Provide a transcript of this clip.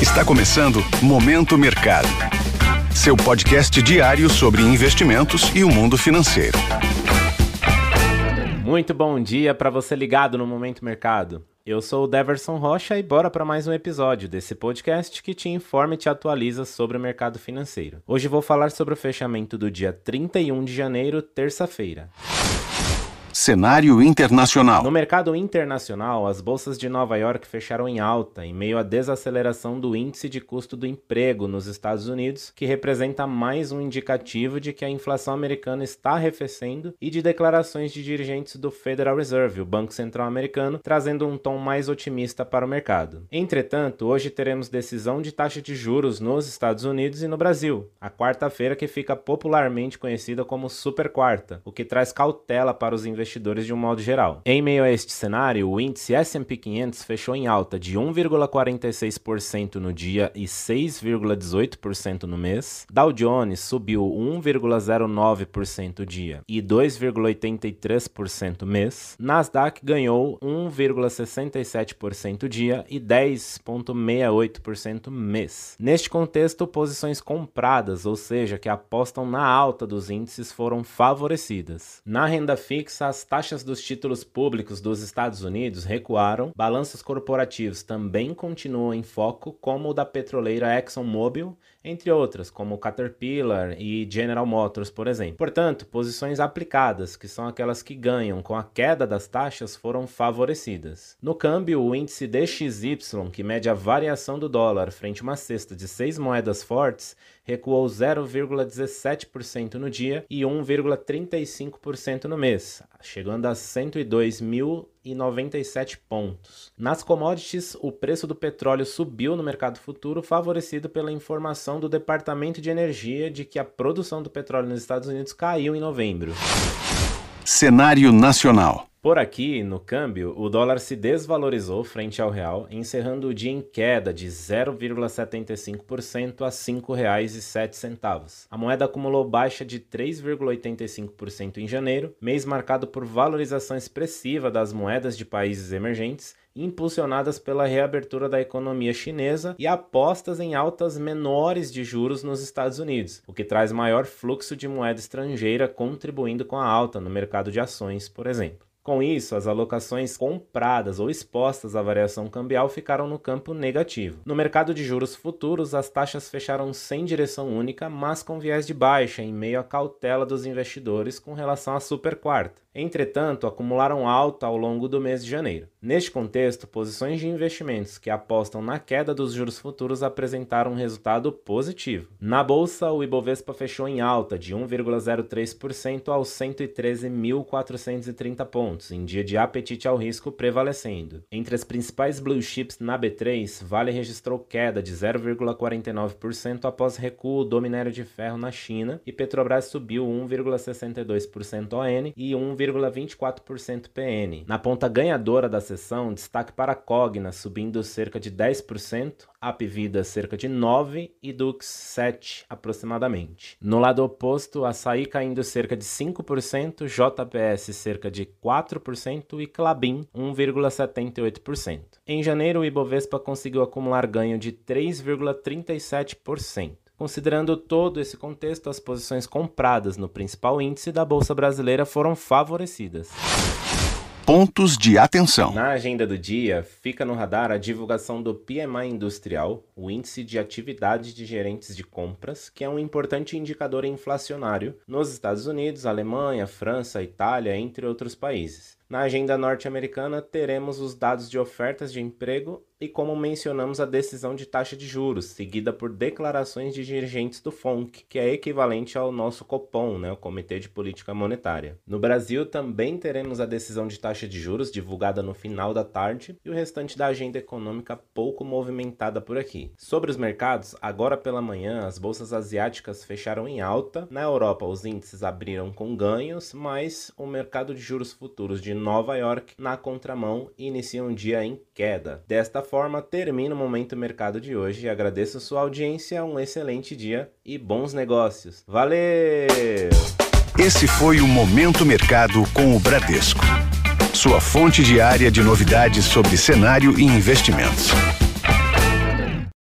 Está começando Momento Mercado. Seu podcast diário sobre investimentos e o mundo financeiro. Muito bom dia para você ligado no Momento Mercado. Eu sou o Deverson Rocha e bora para mais um episódio desse podcast que te informa e te atualiza sobre o mercado financeiro. Hoje vou falar sobre o fechamento do dia 31 de janeiro, terça-feira. Cenário internacional. No mercado internacional, as bolsas de Nova York fecharam em alta em meio à desaceleração do índice de custo do emprego nos Estados Unidos, que representa mais um indicativo de que a inflação americana está arrefecendo, e de declarações de dirigentes do Federal Reserve, o Banco Central Americano, trazendo um tom mais otimista para o mercado. Entretanto, hoje teremos decisão de taxa de juros nos Estados Unidos e no Brasil, a quarta-feira que fica popularmente conhecida como Super Quarta, o que traz cautela para os investidores investidores de um modo geral. Em meio a este cenário, o índice S&P 500 fechou em alta de 1,46% no dia e 6,18% no mês. Dow Jones subiu 1,09% dia e 2,83% mês. Nasdaq ganhou 1,67% dia e 10,68% mês. Neste contexto, posições compradas, ou seja, que apostam na alta dos índices, foram favorecidas. Na renda fixa, as taxas dos títulos públicos dos Estados Unidos recuaram, balanços corporativos também continuam em foco, como o da petroleira ExxonMobil, entre outras, como Caterpillar e General Motors, por exemplo. Portanto, posições aplicadas, que são aquelas que ganham com a queda das taxas, foram favorecidas. No câmbio, o índice DXY, que mede a variação do dólar frente a uma cesta de seis moedas fortes, recuou 0,17% no dia e 1,35% no mês, chegando a 102.097 pontos. Nas commodities, o preço do petróleo subiu no mercado futuro, favorecido pela informação do Departamento de Energia de que a produção do petróleo nos Estados Unidos caiu em novembro. Cenário nacional. Por aqui, no câmbio, o dólar se desvalorizou frente ao real, encerrando o dia em queda de 0,75% a R$ 5,07. A moeda acumulou baixa de 3,85% em janeiro, mês marcado por valorização expressiva das moedas de países emergentes impulsionadas pela reabertura da economia chinesa e apostas em altas menores de juros nos Estados Unidos, o que traz maior fluxo de moeda estrangeira contribuindo com a alta no mercado de ações, por exemplo. Com isso, as alocações compradas ou expostas à variação cambial ficaram no campo negativo. No mercado de juros futuros, as taxas fecharam sem direção única, mas com viés de baixa, em meio à cautela dos investidores com relação à super quarta. Entretanto, acumularam alta ao longo do mês de janeiro. Neste contexto, posições de investimentos que apostam na queda dos juros futuros apresentaram um resultado positivo. Na bolsa, o Ibovespa fechou em alta de 1,03% aos 113.430 pontos, em dia de apetite ao risco prevalecendo. Entre as principais blue chips na B3, Vale registrou queda de 0,49% após recuo do minério de ferro na China e Petrobras subiu 1,62% ON e 1, 0,24% PN. Na ponta ganhadora da sessão, destaque para a Cogna, subindo cerca de 10%, Apvida cerca de 9% e Dux 7% aproximadamente. No lado oposto, Açaí caindo cerca de 5%, JPS cerca de 4% e Clabin 1,78%. Em janeiro, o Ibovespa conseguiu acumular ganho de 3,37%. Considerando todo esse contexto, as posições compradas no principal índice da Bolsa Brasileira foram favorecidas. Pontos de atenção. Na agenda do dia, fica no radar a divulgação do PMI Industrial, o Índice de Atividade de Gerentes de Compras, que é um importante indicador inflacionário nos Estados Unidos, Alemanha, França, Itália, entre outros países. Na agenda norte-americana, teremos os dados de ofertas de emprego e, como mencionamos, a decisão de taxa de juros, seguida por declarações de dirigentes do FONC, que é equivalente ao nosso Copom, né, o Comitê de Política Monetária. No Brasil, também teremos a decisão de taxa de juros, divulgada no final da tarde, e o restante da agenda econômica pouco movimentada por aqui. Sobre os mercados, agora pela manhã, as bolsas asiáticas fecharam em alta. Na Europa, os índices abriram com ganhos, mas o mercado de juros futuros de Nova York, na contramão, inicia um dia em queda. Desta forma, termina o Momento Mercado de hoje. Agradeço sua audiência, um excelente dia e bons negócios. Valeu! Esse foi o Momento Mercado com o Bradesco. Sua fonte diária de novidades sobre cenário e investimentos.